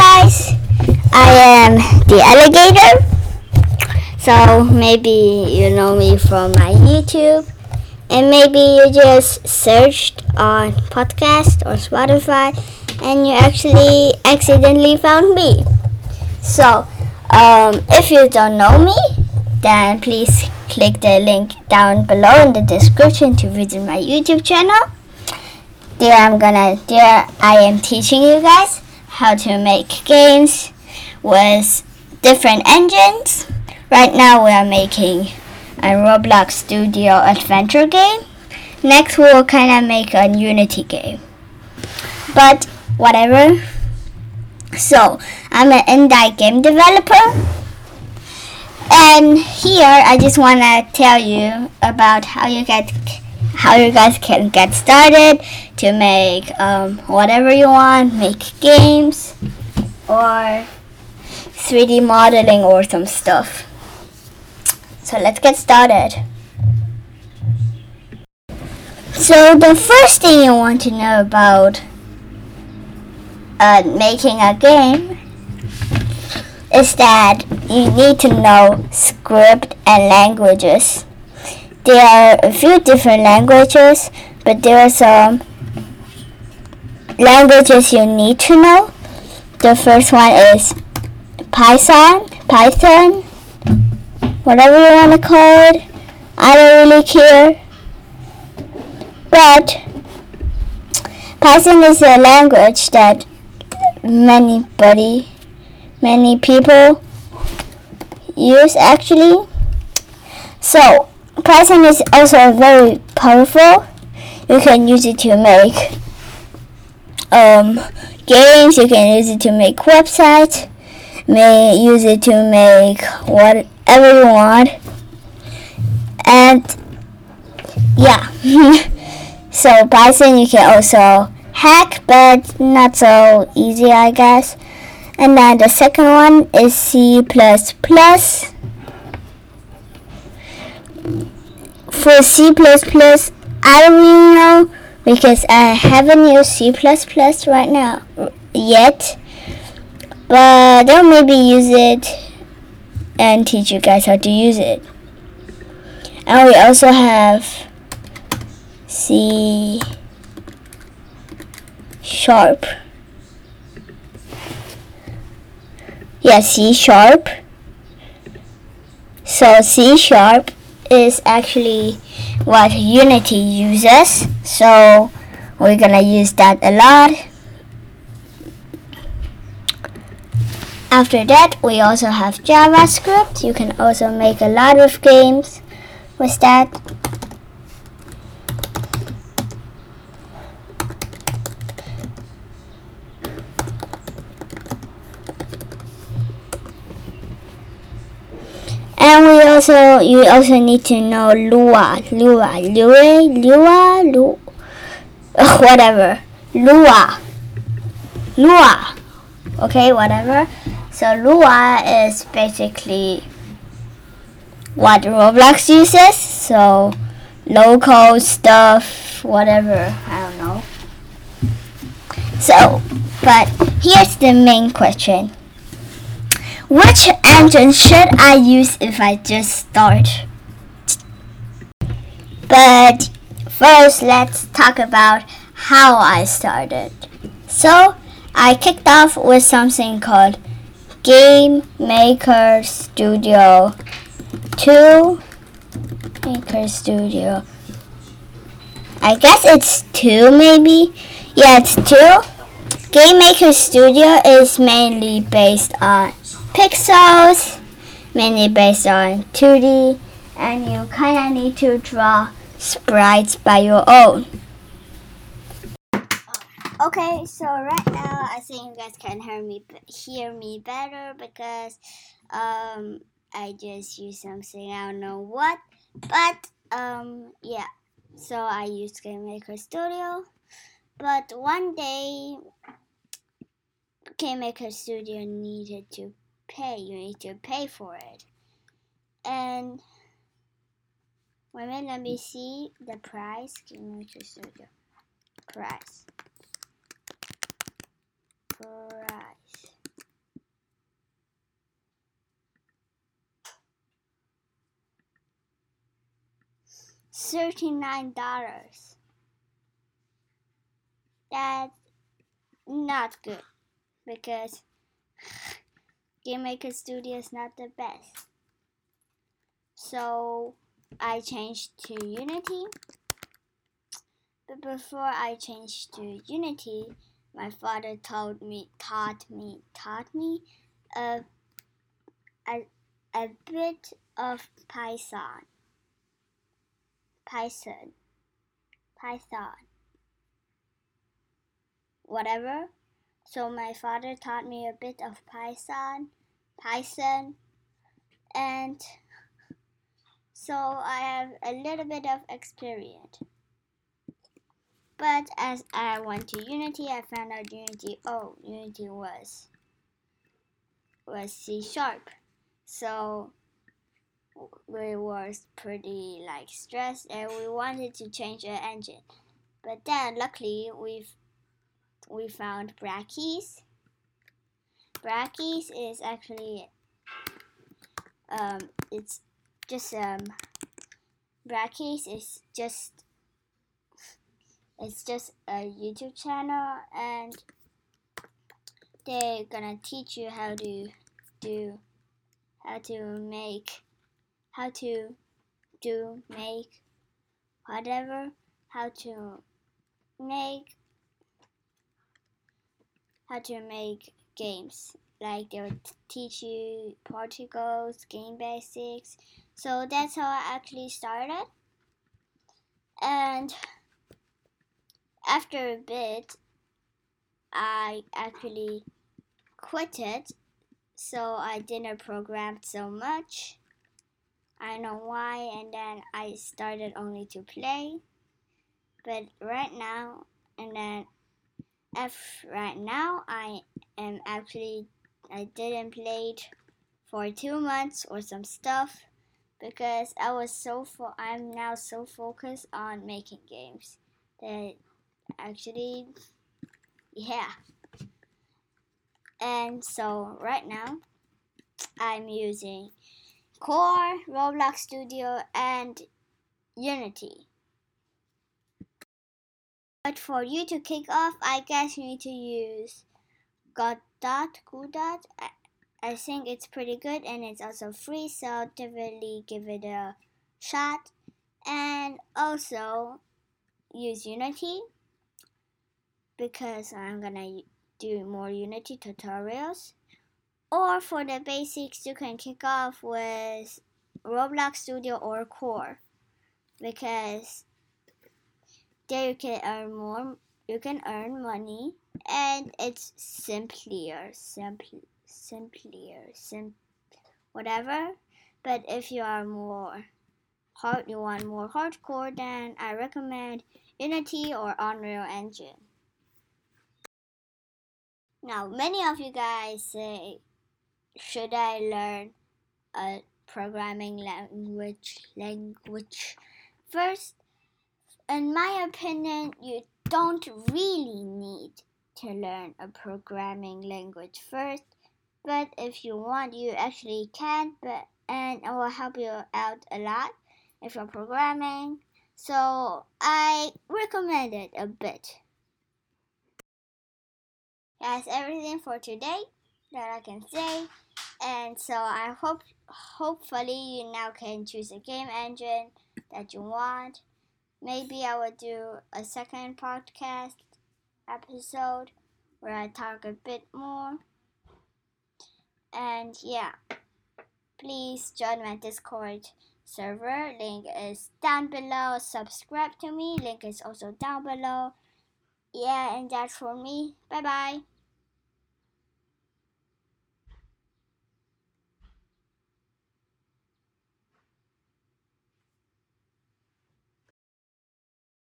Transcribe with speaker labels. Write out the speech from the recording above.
Speaker 1: guys? I am the alligator. So maybe you know me from my YouTube, and maybe you just searched on podcast or Spotify, and you actually accidentally found me. So um, if you don't know me, then please click the link down below in the description to visit my YouTube channel. There I'm gonna there I am teaching you guys how to make games with different engines. Right now we are making a Roblox Studio Adventure game. Next we'll kinda make a Unity game. But whatever. So I'm an indie game developer. And here I just wanna tell you about how you get how you guys can get started to make um, whatever you want, make games or 3D modeling or some stuff. So let's get started. So the first thing you want to know about uh, making a game is that you need to know script and languages. There are a few different languages, but there are some languages you need to know. The first one is Python, Python, whatever you want to call it. I don't really care. But Python is a language that many buddy, many people use actually. So Python is also very powerful. You can use it to make um, games. You can use it to make websites. May use it to make whatever you want. And yeah. so Python you can also hack, but not so easy, I guess. And then the second one is C++. For C++, I don't really know because I haven't used C++ right now yet. But I'll maybe use it and teach you guys how to use it. And we also have C sharp. Yeah, C sharp. So C sharp is actually what Unity uses. So we're gonna use that a lot. After that, we also have JavaScript. You can also make a lot of games with that. And we also, you also need to know Lua, Lua, Lua, Lua, Lua, whatever, Lua, Lua, okay, whatever. So Lua is basically what Roblox uses. So local stuff, whatever, I don't know. So, but here's the main question. Which engine should I use if I just start? But first, let's talk about how I started. So, I kicked off with something called Game Maker Studio 2. Maker Studio. I guess it's 2 maybe. Yeah, it's 2. Game Maker Studio is mainly based on pixels, mainly based on 2D, and you kind of need to draw sprites by your own. Okay, so right now I think you guys can hear me hear me better because um I just used something I don't know what, but um yeah. So I used Game Maker Studio, but one day Game Maker Studio needed to pay. You need to pay for it. And wait a minute, let me see the price. Can you just the price. Price. Thirty-nine dollars. That's not good because Game Maker Studio is not the best. So I changed to Unity. But before I changed to Unity, my father told me, taught me, taught me a, a, a bit of Python. Python. Python. Whatever. So my father taught me a bit of Python, Python, and so I have a little bit of experience. But as I went to Unity, I found out Unity, oh, Unity was was C sharp. So we was pretty like stressed and we wanted to change the engine. But then luckily we've we found Brackeys. Brackeys is actually um it's just um Brackeys is just it's just a YouTube channel and they're gonna teach you how to do how to make how to do make whatever how to make how to make games. Like they will teach you particles game basics. So that's how i actually started. And after a bit i actually quit it so i didn't program so much. I don't know why, and then I started only to play. But right now, and then if right now I am actually I didn't play for two months or some stuff because I was so fo- I'm now so focused on making games that actually yeah. And so right now I'm using Core, Roblox Studio, and Unity. But for you to kick off, I guess you need to use Godot, Godot. I, I think it's pretty good and it's also free, so definitely give it a shot. And also use Unity because I'm gonna do more Unity tutorials. Or for the basics, you can kick off with Roblox Studio or Core because there you can earn more. You can earn money, and it's simpler, simple, simpler, sim, whatever. But if you are more hard, you want more hardcore, then I recommend Unity or Unreal Engine. Now, many of you guys say should I learn a programming language language first? In my opinion, you don't really need to learn a programming language first, but if you want, you actually can, but and it will help you out a lot if you're programming. So I recommend it a bit. That's everything for today that I can say. And so I hope hopefully you now can choose a game engine that you want. Maybe I will do a second podcast episode where I talk a bit more. And yeah, please join my Discord server. Link is down below. Subscribe to me. Link is also down below. Yeah, and that's for me. Bye bye.